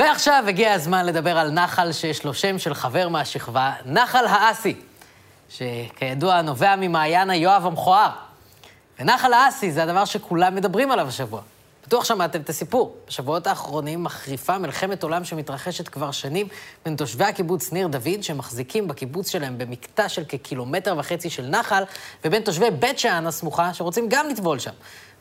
ועכשיו הגיע הזמן לדבר על נחל שיש לו שם של חבר מהשכבה, נחל האסי, שכידוע נובע ממעיין היואב המכוער. ונחל האסי זה הדבר שכולם מדברים עליו השבוע. בטוח שמעתם את הסיפור. בשבועות האחרונים מחריפה מלחמת עולם שמתרחשת כבר שנים בין תושבי הקיבוץ ניר דוד, שמחזיקים בקיבוץ שלהם במקטע של כקילומטר וחצי של נחל, ובין תושבי בית שאן הסמוכה, שרוצים גם לטבול שם.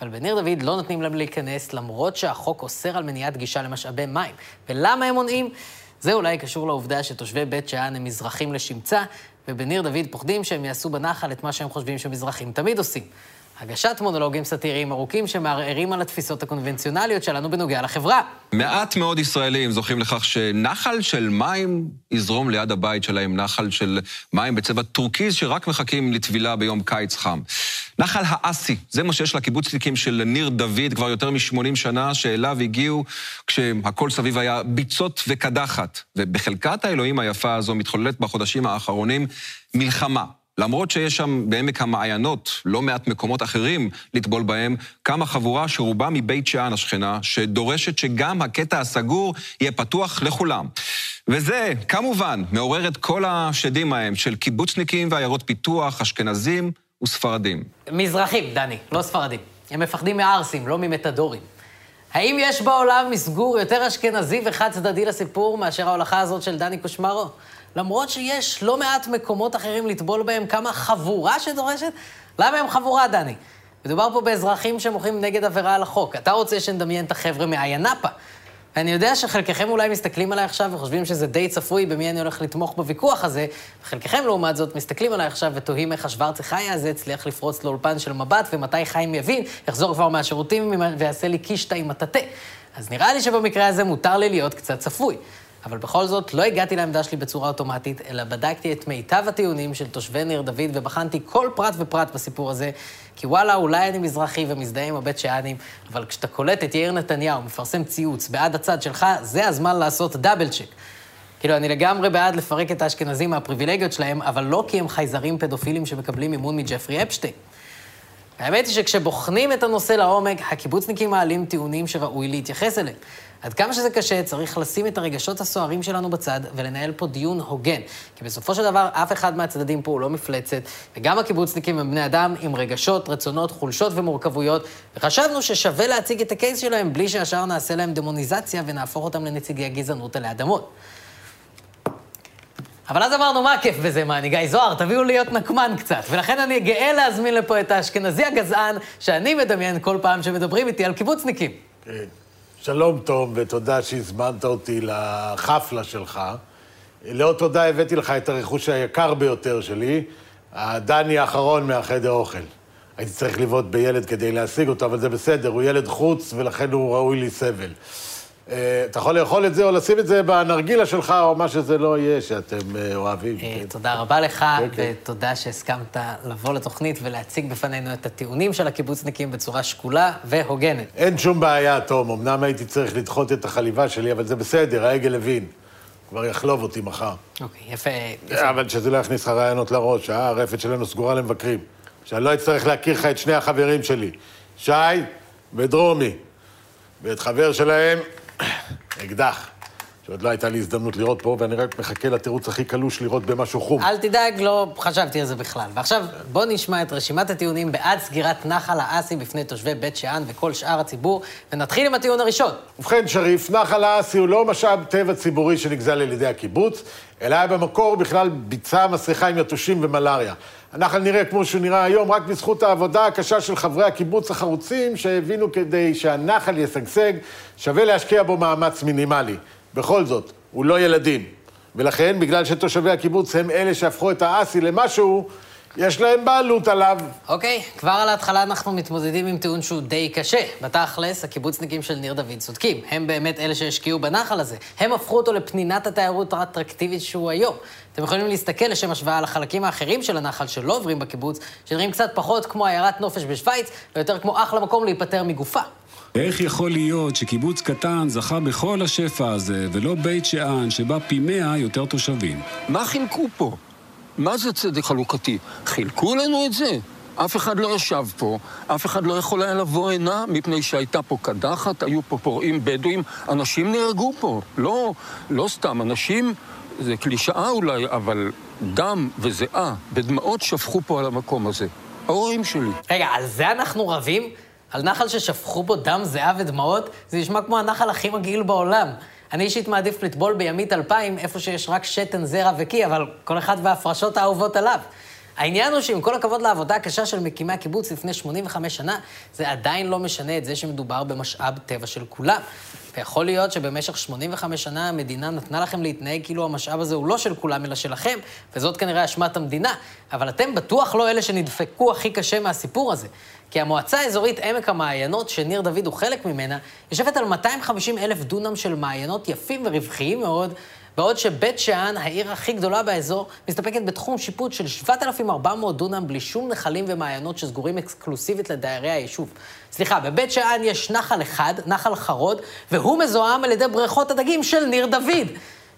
אבל בניר דוד לא נותנים להם להיכנס, למרות שהחוק אוסר על מניעת גישה למשאבי מים. ולמה הם מונעים? זה אולי קשור לעובדה שתושבי בית שאן הם מזרחים לשמצה, ובניר דוד פוחדים שהם יעשו בנחל את מה שהם חושבים שמזרחים תמיד עושים. הגשת מונולוגים סאטיריים ארוכים שמערערים על התפיסות הקונבנציונליות שלנו בנוגע לחברה. מעט מאוד ישראלים זוכים לכך שנחל של מים יזרום ליד הבית שלהם, נחל של מים בצבע טורקיז שרק מחכים לטבילה ביום קיץ חם. נחל האסי, זה מה שיש לקיבוצניקים של ניר דוד כבר יותר מ-80 שנה, שאליו הגיעו כשהכל סביב היה ביצות וקדחת. ובחלקת האלוהים היפה הזו מתחוללת בחודשים האחרונים מלחמה. למרות שיש שם בעמק המעיינות לא מעט מקומות אחרים לטבול בהם, קמה חבורה שרובה מבית שאן השכנה, שדורשת שגם הקטע הסגור יהיה פתוח לכולם. וזה, כמובן, מעורר את כל השדים ההם של קיבוצניקים ועיירות פיתוח, אשכנזים וספרדים. מזרחים, דני, לא ספרדים. הם מפחדים מערסים, לא ממתדורים. האם יש בעולם מסגור יותר אשכנזי וחד צדדי לסיפור מאשר ההולכה הזאת של דני קושמרו? למרות שיש לא מעט מקומות אחרים לטבול בהם כמה חבורה שדורשת? למה הם חבורה, דני? מדובר פה באזרחים שמוחים נגד עבירה על החוק. אתה רוצה שנדמיין את החבר'ה מאיינפה. ואני יודע שחלקכם אולי מסתכלים עליי עכשיו וחושבים שזה די צפוי במי אני הולך לתמוך בוויכוח הזה, וחלקכם לעומת זאת מסתכלים עליי עכשיו ותוהים איך השוורצה חיה הזה הצליח לפרוץ לאולפן של מבט, ומתי חיים יבין, יחזור כבר מהשירותים ויעשה לי קישטה עם הטאטה. אז נראה לי שבמקרה הזה מותר לי להיות קצת צפוי. אבל בכל זאת, לא הגעתי לעמדה שלי בצורה אוטומטית, אלא בדקתי את מיטב הטיעונים של תושבי ניר דוד, ובחנתי כל פרט ופרט בסיפור הזה, כי וואלה, אולי אני מזרחי ומזדהה עם הבית שאנים, אבל כשאתה קולט את יאיר נתניהו מפרסם ציוץ בעד הצד שלך, זה הזמן לעשות דאבל צ'ק. כאילו, אני לגמרי בעד לפרק את האשכנזים מהפריבילגיות שלהם, אבל לא כי הם חייזרים פדופילים שמקבלים מימון מג'פרי אפשטיין. האמת היא שכשבוחנים את הנושא לעומק, הקיבוצניקים מעלים טיעונים שראוי להתייחס אליהם. עד כמה שזה קשה, צריך לשים את הרגשות הסוערים שלנו בצד ולנהל פה דיון הוגן. כי בסופו של דבר, אף אחד מהצדדים פה הוא לא מפלצת, וגם הקיבוצניקים הם בני אדם עם רגשות, רצונות, חולשות ומורכבויות, וחשבנו ששווה להציג את הקייס שלהם בלי שישר נעשה להם דמוניזציה ונהפוך אותם לנציגי הגזענות עלי אדמות. אבל אז אמרנו, מה הכיף בזה, מה, גיא זוהר, תביאו להיות נקמן קצת. ולכן אני גאה להזמין לפה את האשכנזי הגזען, שאני מדמיין כל פעם שמדברים איתי על קיבוצניקים. כן. שלום, תום, ותודה שהזמנת אותי לחפלה שלך. לעוד תודה הבאתי לך את הרכוש היקר ביותר שלי, הדני האחרון מהחדר אוכל. הייתי צריך לבעוט בילד כדי להשיג אותו, אבל זה בסדר, הוא ילד חוץ ולכן הוא ראוי לי סבל. אה, אתה יכול לאכול את זה או לשים את זה בנרגילה שלך, או מה שזה לא יהיה שאתם אה, אוהבים. אה, כן. תודה רבה לך, כן, כן. ותודה שהסכמת לבוא לתוכנית ולהציג בפנינו את הטיעונים של הקיבוצניקים בצורה שקולה והוגנת. אין שום בעיה, תום. אמנם הייתי צריך לדחות את החליבה שלי, אבל זה בסדר, העגל הבין. כבר יחלוב אותי מחר. אוקיי, יפה. אבל שזה לא יכניס לך רעיונות לראש, אה? הרפת שלנו סגורה למבקרים. שאני לא אצטרך להכיר לך את שני החברים שלי, שי ודרומי. ואת חבר שלהם, Эгдах. שעוד לא הייתה לי הזדמנות לראות פה, ואני רק מחכה לתירוץ הכי קלוש לראות במשהו חום. אל תדאג, לא חשבתי על זה בכלל. ועכשיו, בוא נשמע את רשימת הטיעונים בעד סגירת נחל האסי בפני תושבי בית שאן וכל שאר הציבור, ונתחיל עם הטיעון הראשון. ובכן, שריף, נחל האסי הוא לא משאב טבע ציבורי שנגזל על ידי הקיבוץ, אלא היה במקור בכלל ביצה מסריחה עם יתושים ומלאריה. הנחל נראה כמו שהוא נראה היום, רק בזכות העבודה הקשה של חברי הקיבוץ החרוצים, שהבינו כדי שהנחל ישגשג, שווה להשקיע בו מאמץ מינימלי. בכל זאת, הוא לא ילדים. ולכן, בגלל שתושבי הקיבוץ הם אלה שהפכו את האסי למשהו, יש להם בעלות עליו. אוקיי, okay, כבר על ההתחלה אנחנו מתמודדים עם טיעון שהוא די קשה. בתכלס, הקיבוצניקים של ניר דוד צודקים. הם באמת אלה שהשקיעו בנחל הזה. הם הפכו אותו לפנינת התיירות האטרקטיבית שהוא היום. אתם יכולים להסתכל לשם השוואה על החלקים האחרים של הנחל שלא עוברים בקיבוץ, שנראים קצת פחות כמו עיירת נופש בשוויץ, ויותר כמו אחלה מקום להיפטר מגופה. איך יכול להיות שקיבוץ קטן זכה בכל השפע הזה, ולא בית שאן, שבה פי מאה יותר תושבים? מה חילקו פה? מה זה צדק חלוקתי? חילקו לנו את זה? אף אחד לא ישב פה, אף אחד לא יכול היה לבוא הנה, מפני שהייתה פה קדחת, היו פה פורעים בדואים, אנשים נהרגו פה. לא, לא סתם, אנשים, זה קלישאה אולי, אבל דם וזיעה בדמעות שפכו פה על המקום הזה. ההורים שלי. רגע, על זה אנחנו רבים? על נחל ששפכו בו דם, זיעה ודמעות? זה נשמע כמו הנחל הכי מגעיל בעולם. אני אישית מעדיף לטבול בימית אלפיים, איפה שיש רק שתן, זרע וקי, אבל כל אחד וההפרשות האהובות עליו. העניין הוא שעם כל הכבוד לעבודה הקשה של מקימי הקיבוץ לפני 85 שנה, זה עדיין לא משנה את זה שמדובר במשאב טבע של כולם. ויכול להיות שבמשך 85 שנה המדינה נתנה לכם להתנהג כאילו המשאב הזה הוא לא של כולם, אלא שלכם, וזאת כנראה אשמת המדינה. אבל אתם בטוח לא אלה שנדפקו הכי קשה מהסיפור הזה. כי המועצה האזורית עמק המעיינות, שניר דוד הוא חלק ממנה, יושבת על 250 אלף דונם של מעיינות יפים ורווחיים מאוד, בעוד שבית שאן, העיר הכי גדולה באזור, מסתפקת בתחום שיפוט של 7,400 דונם בלי שום נחלים ומעיינות שסגורים אקסקלוסיבית לדיירי היישוב. סליחה, בבית שאן יש נחל אחד, נחל חרוד, והוא מזוהם על ידי בריכות הדגים של ניר דוד.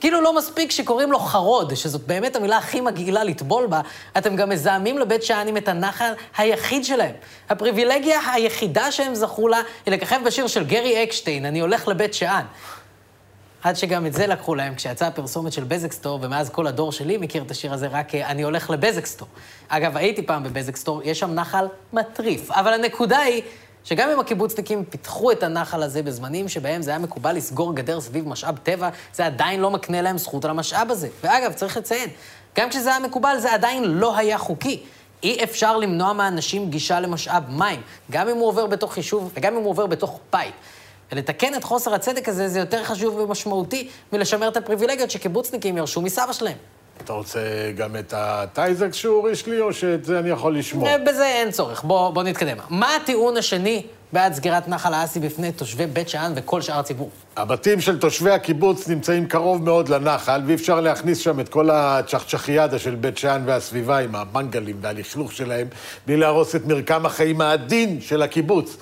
כאילו לא מספיק שקוראים לו חרוד, שזאת באמת המילה הכי מגעילה לטבול בה, אתם גם מזהמים לבית שאנים את הנחל היחיד שלהם. הפריבילגיה היחידה שהם זכו לה היא לככב בשיר של גרי אקשטיין, אני הולך לבית שאן. עד שגם את זה לקחו להם כשיצאה הפרסומת של בזק סטור, ומאז כל הדור שלי מכיר את השיר הזה רק "אני הולך לבזק סטור". אגב, הייתי פעם בבזק סטור, יש שם נחל מטריף. אבל הנקודה היא שגם אם הקיבוצניקים פיתחו את הנחל הזה בזמנים שבהם זה היה מקובל לסגור גדר סביב משאב טבע, זה עדיין לא מקנה להם זכות על המשאב הזה. ואגב, צריך לציין, גם כשזה היה מקובל, זה עדיין לא היה חוקי. אי אפשר למנוע מאנשים גישה למשאב מים, גם אם הוא עובר בתוך יישוב וגם אם הוא עובר בתוך בית. ולתקן את חוסר הצדק הזה זה יותר חשוב ומשמעותי מלשמר את הפריבילגיות שקיבוצניקים ירשו מסבא שלהם. אתה רוצה גם את הטייזק שהוא הוריש לי, או שאת זה אני יכול לשמור? אה, בזה אין צורך, בוא, בוא נתקדם. מה הטיעון השני בעד סגירת נחל האסי בפני תושבי בית שאן וכל שאר הציבור? הבתים של תושבי הקיבוץ נמצאים קרוב מאוד לנחל, ואי אפשר להכניס שם את כל הצ'חצ'חיאדה של בית שאן והסביבה עם המנגלים והלכלוך שלהם, בלי להרוס את מרקם החיים העדין של הקיבוץ.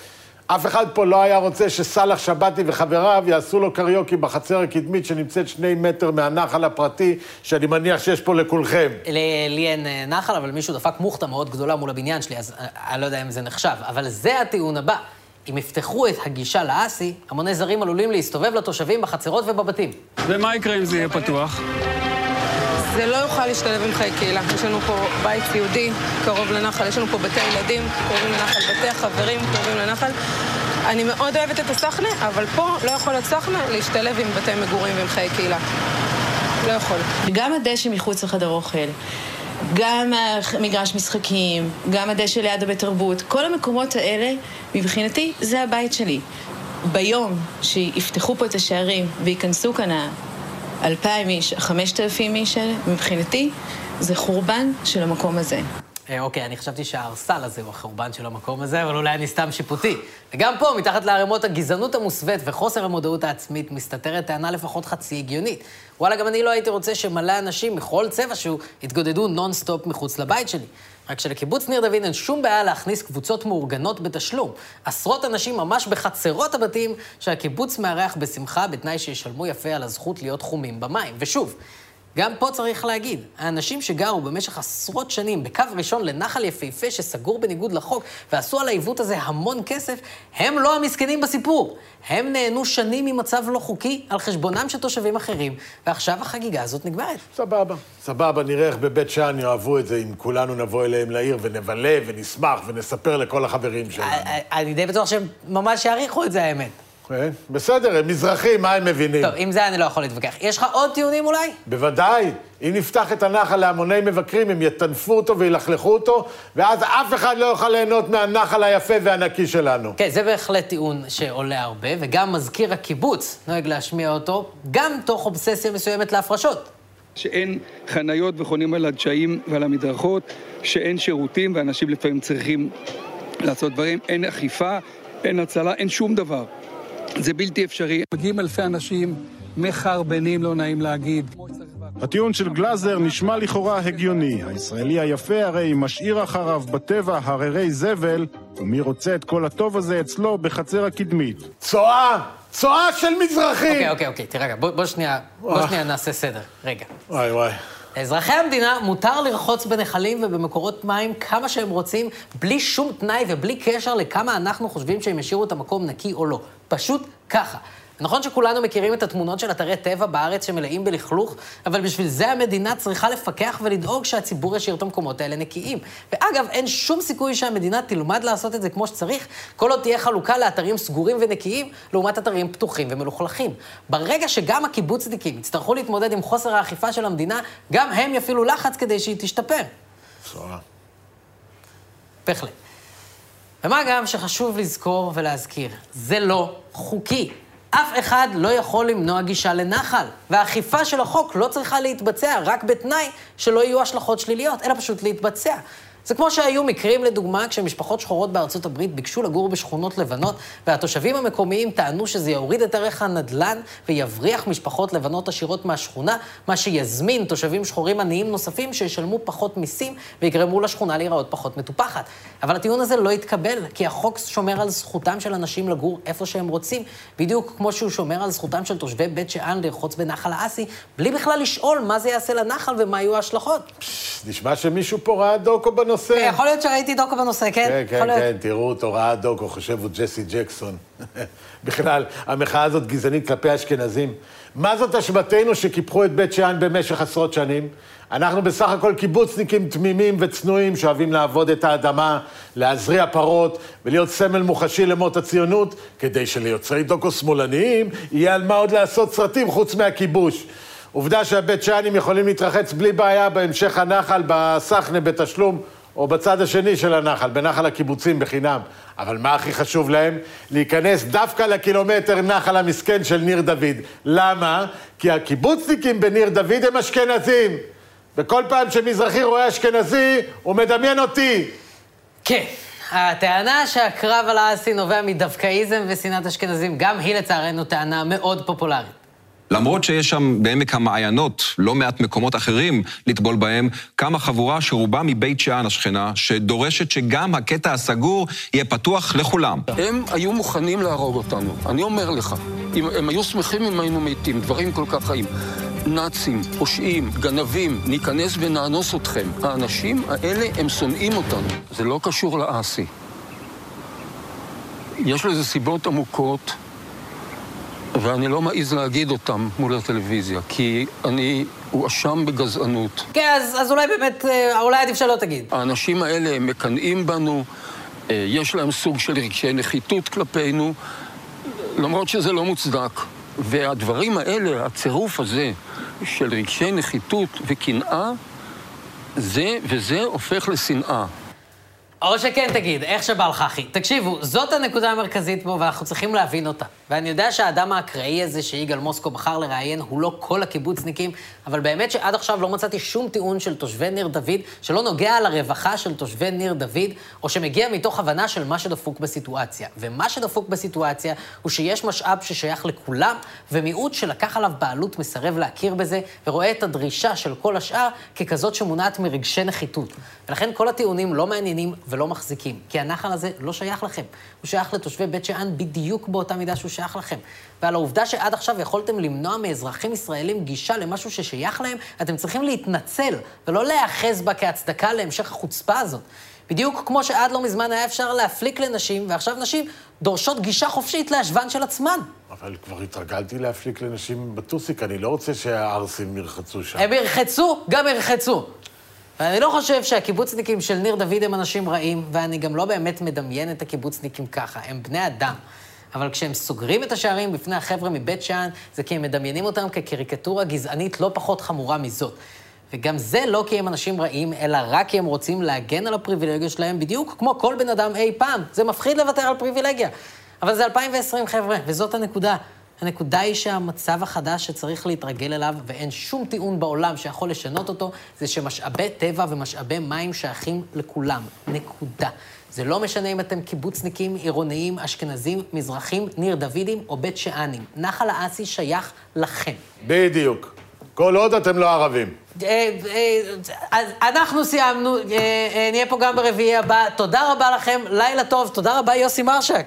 אף אחד פה לא היה רוצה שסאלח שבתי וחבריו יעשו לו קריוקי בחצר הקדמית שנמצאת שני מטר מהנחל הפרטי, שאני מניח שיש פה לכולכם. לי אין אה, נחל, אבל מישהו דפק מוכתה מאוד גדולה מול הבניין שלי, אז אה, אני לא יודע אם זה נחשב. אבל זה הטיעון הבא. אם יפתחו את הגישה לאסי, המוני זרים עלולים להסתובב לתושבים בחצרות ובבתים. ומה יקרה אם זה יהיה פתוח? זה לא יוכל להשתלב עם חיי קהילה. יש לנו פה בית יהודי קרוב לנחל, יש לנו פה בתי ילדים קרובים לנחל, בתי החברים קרובים לנחל. אני מאוד אוהבת את הסחנה, אבל פה לא יכול להיות סחנה להשתלב עם בתי מגורים ועם חיי קהילה. לא יכול. גם הדשא מחוץ לחדר אוכל, גם מגרש משחקים, גם הדשא ליד הבית תרבות, כל המקומות האלה, מבחינתי, זה הבית שלי. ביום שיפתחו פה את השערים וייכנסו כאן אלפיים איש, חמשת אלפים איש האלה, מבחינתי, זה חורבן של המקום הזה. אה, אוקיי, אני חשבתי שהארסל הזה הוא החורבן של המקום הזה, אבל אולי אני סתם שיפוטי. וגם פה, מתחת לערימות הגזענות המוסווית וחוסר המודעות העצמית, מסתתרת טענה לפחות חצי הגיונית. וואלה, גם אני לא הייתי רוצה שמלא אנשים מכל צבע שהוא יתגודדו נונסטופ מחוץ לבית שלי. רק שלקיבוץ ניר דוד אין שום בעיה להכניס קבוצות מאורגנות בתשלום. עשרות אנשים ממש בחצרות הבתים שהקיבוץ מארח בשמחה, בתנאי שישלמו יפה על הזכות להיות חומים במים. ושוב, גם פה צריך להגיד, האנשים שגרו במשך עשרות שנים בקו ראשון לנחל יפהפה שסגור בניגוד לחוק ועשו על העיוות הזה המון כסף, הם לא המסכנים בסיפור. הם נהנו שנים ממצב לא חוקי על חשבונם של תושבים אחרים, ועכשיו החגיגה הזאת נגמרת. סבבה, סבבה, נראה איך בבית שאן יאהבו את זה אם כולנו נבוא אליהם לעיר ונבלה ונשמח ונספר לכל החברים שלנו. אני די בטוח שהם ממש יעריכו את זה, האמת. כן, בסדר, הם מזרחים, מה הם מבינים? טוב, עם זה אני לא יכול להתווכח. יש לך עוד טיעונים אולי? בוודאי. אם נפתח את הנחל להמוני מבקרים, הם יטנפו אותו וילכלכו אותו, ואז אף אחד לא יוכל ליהנות מהנחל היפה והנקי שלנו. כן, זה בהחלט טיעון שעולה הרבה, וגם מזכיר הקיבוץ נוהג להשמיע אותו, גם תוך אובססיה מסוימת להפרשות. שאין חניות וחונים על הדשאים ועל המדרכות, שאין שירותים ואנשים לפעמים צריכים לעשות דברים, אין אכיפה, אין הצלה, אין שום דבר. זה בלתי אפשרי. מגיעים אלפי אנשים, מחרבנים, לא נעים להגיד. הטיעון של גלאזר נשמע לכאורה הגיוני. הישראלי היפה הרי משאיר אחריו בטבע הררי זבל, ומי רוצה את כל הטוב הזה אצלו בחצר הקדמית. צואה! צואה של מזרחים! אוקיי, אוקיי, אוקיי, תירגע, בוא, בוא שנייה, בוא שנייה נעשה סדר. רגע. וואי וואי. לאזרחי המדינה מותר לרחוץ בנחלים ובמקורות מים כמה שהם רוצים, בלי שום תנאי ובלי קשר לכמה אנחנו חושבים שהם ישאירו את המקום נקי או לא. פשוט ככה. נכון שכולנו מכירים את התמונות של אתרי טבע בארץ שמלאים בלכלוך, אבל בשביל זה המדינה צריכה לפקח ולדאוג שהציבור ישאיר את המקומות האלה נקיים. ואגב, אין שום סיכוי שהמדינה תלמד לעשות את זה כמו שצריך, כל עוד תהיה חלוקה לאתרים סגורים ונקיים, לעומת אתרים פתוחים ומלוכלכים. ברגע שגם הקיבוצניקים יצטרכו להתמודד עם חוסר האכיפה של המדינה, גם הם יפעילו לחץ כדי שהיא תשתפר. בשורה. בהחלט. ומה גם שחשוב לזכור ולהזכיר, זה לא חוקי. אף אחד לא יכול למנוע גישה לנחל, והאכיפה של החוק לא צריכה להתבצע רק בתנאי שלא יהיו השלכות שליליות, אלא פשוט להתבצע. זה כמו שהיו מקרים, לדוגמה, כשמשפחות שחורות בארצות הברית ביקשו לגור בשכונות לבנות, והתושבים המקומיים טענו שזה יוריד את ערך הנדל"ן ויבריח משפחות לבנות עשירות מהשכונה, מה שיזמין תושבים שחורים עניים נוספים שישלמו פחות מיסים ויגרמו לשכונה להיראות פחות מטופחת. אבל הטיעון הזה לא התקבל, כי החוק שומר על זכותם של אנשים לגור איפה שהם רוצים, בדיוק כמו שהוא שומר על זכותם של תושבי בית שאן לרחוץ בנחל האסי, בלי בכלל לשאול מה זה יעשה לנחל ומה יהיו ההשלכות. נשמע שמישהו פה ראה דוקו בנושא. יכול להיות שראיתי דוקו בנושא, כן? כן, כן, להיות. כן, תראו אותו, ראה דוקו, חושב הוא ג'סי ג'קסון. בכלל, המחאה הזאת גזענית כלפי אשכנזים. מה זאת אשמתנו שקיפחו את בית שאן במשך עשרות שנים? אנחנו בסך הכל קיבוצניקים תמימים וצנועים שאוהבים לעבוד את האדמה, להזריע פרות ולהיות סמל מוחשי למות הציונות, כדי שליוצרי דוקו שמאלניים יהיה על מה עוד לעשות סרטים חוץ מהכיבוש. עובדה שהבית שאנים יכולים להתרחץ בלי בעיה בהמשך הנחל, בסחנה בתשלום, או בצד השני של הנחל, בנחל הקיבוצים בחינם. אבל מה הכי חשוב להם? להיכנס דווקא לקילומטר נחל המסכן של ניר דוד. למה? כי הקיבוצניקים בניר דוד הם אשכנזים. וכל פעם שמזרחי רואה אשכנזי, הוא מדמיין אותי. כן. הטענה שהקרב על האסי נובע מדווקאיזם ושנאת אשכנזים, גם היא לצערנו טענה מאוד פופולרית. למרות שיש שם בעמק המעיינות לא מעט מקומות אחרים לטבול בהם, קמה חבורה שרובה מבית שאן השכנה, שדורשת שגם הקטע הסגור יהיה פתוח לכולם. הם היו מוכנים להרוג אותנו, אני אומר לך. אם, הם היו שמחים אם היינו מתים, דברים כל כך חיים. נאצים, פושעים, גנבים, ניכנס ונאנוס אתכם. האנשים האלה, הם שונאים אותנו. זה לא קשור לאסי. יש לזה סיבות עמוקות, ואני לא מעז להגיד אותם מול הטלוויזיה, כי אני הואשם בגזענות. כן, אז, אז אולי באמת, אה, אולי עדיף שלא תגיד. האנשים האלה, הם מקנאים בנו, אה, יש להם סוג של רגשי נחיתות כלפינו, למרות שזה לא מוצדק. והדברים האלה, הצירוף הזה של רגשי נחיתות וקנאה, זה וזה הופך לשנאה. או שכן תגיד, איך שבא לך, אחי. תקשיבו, זאת הנקודה המרכזית פה, ואנחנו צריכים להבין אותה. ואני יודע שהאדם האקראי הזה שיגאל מוסקו בחר לראיין הוא לא כל הקיבוצניקים, אבל באמת שעד עכשיו לא מצאתי שום טיעון של תושבי ניר דוד שלא נוגע לרווחה של תושבי ניר דוד, או שמגיע מתוך הבנה של מה שדפוק בסיטואציה. ומה שדפוק בסיטואציה הוא שיש משאב ששייך לכולם, ומיעוט שלקח עליו בעלות מסרב להכיר בזה, ורואה את הדרישה של כל השאר ככזאת שמונעת מרגשי נחיתות. ולכן כל הטיעונים לא מעניינים ולא מחזיקים, כי הנחל הזה לא שייך לכם. הוא שייך לתושבי בית שאן בדיוק באותה מידה שהוא שייך לכם. ועל העובדה שעד עכשיו יכולתם למנוע מאזרחים ישראלים גישה למשהו ששייך להם, אתם צריכים להתנצל, ולא להיאחז בה כהצדקה להמשך החוצפה הזאת. בדיוק כמו שעד לא מזמן היה אפשר להפליק לנשים, ועכשיו נשים דורשות גישה חופשית להשוון של עצמן. אבל כבר התרגלתי להפליק לנשים בטוסיק, אני לא רוצה שהערסים ירחצו שם. הם ירחצו, גם ירחצו. ואני לא חושב שהקיבוצניקים של ניר דוד הם אנשים רעים, ואני גם לא באמת מדמיין את הקיבוצניקים ככה, הם בני אדם. אבל כשהם סוגרים את השערים בפני החבר'ה מבית שאן, זה כי הם מדמיינים אותם כקריקטורה גזענית לא פחות חמורה מזאת. וגם זה לא כי הם אנשים רעים, אלא רק כי הם רוצים להגן על הפריבילגיה שלהם, בדיוק כמו כל בן אדם אי פעם. זה מפחיד לוותר על פריבילגיה. אבל זה 2020, חבר'ה, וזאת הנקודה. הנקודה היא שהמצב החדש שצריך להתרגל אליו, ואין שום טיעון בעולם שיכול לשנות אותו, זה שמשאבי טבע ומשאבי מים שייכים לכולם. נקודה. זה לא משנה אם אתם קיבוצניקים, עירוניים, אשכנזים, מזרחים, ניר דוידים או בית שאנים. נחל האסי שייך לכם. בדיוק. כל עוד אתם לא ערבים. אה, אה, אז אנחנו סיימנו, אה, נהיה פה גם ברביעי הבא. תודה רבה לכם, לילה טוב, תודה רבה יוסי מרשק.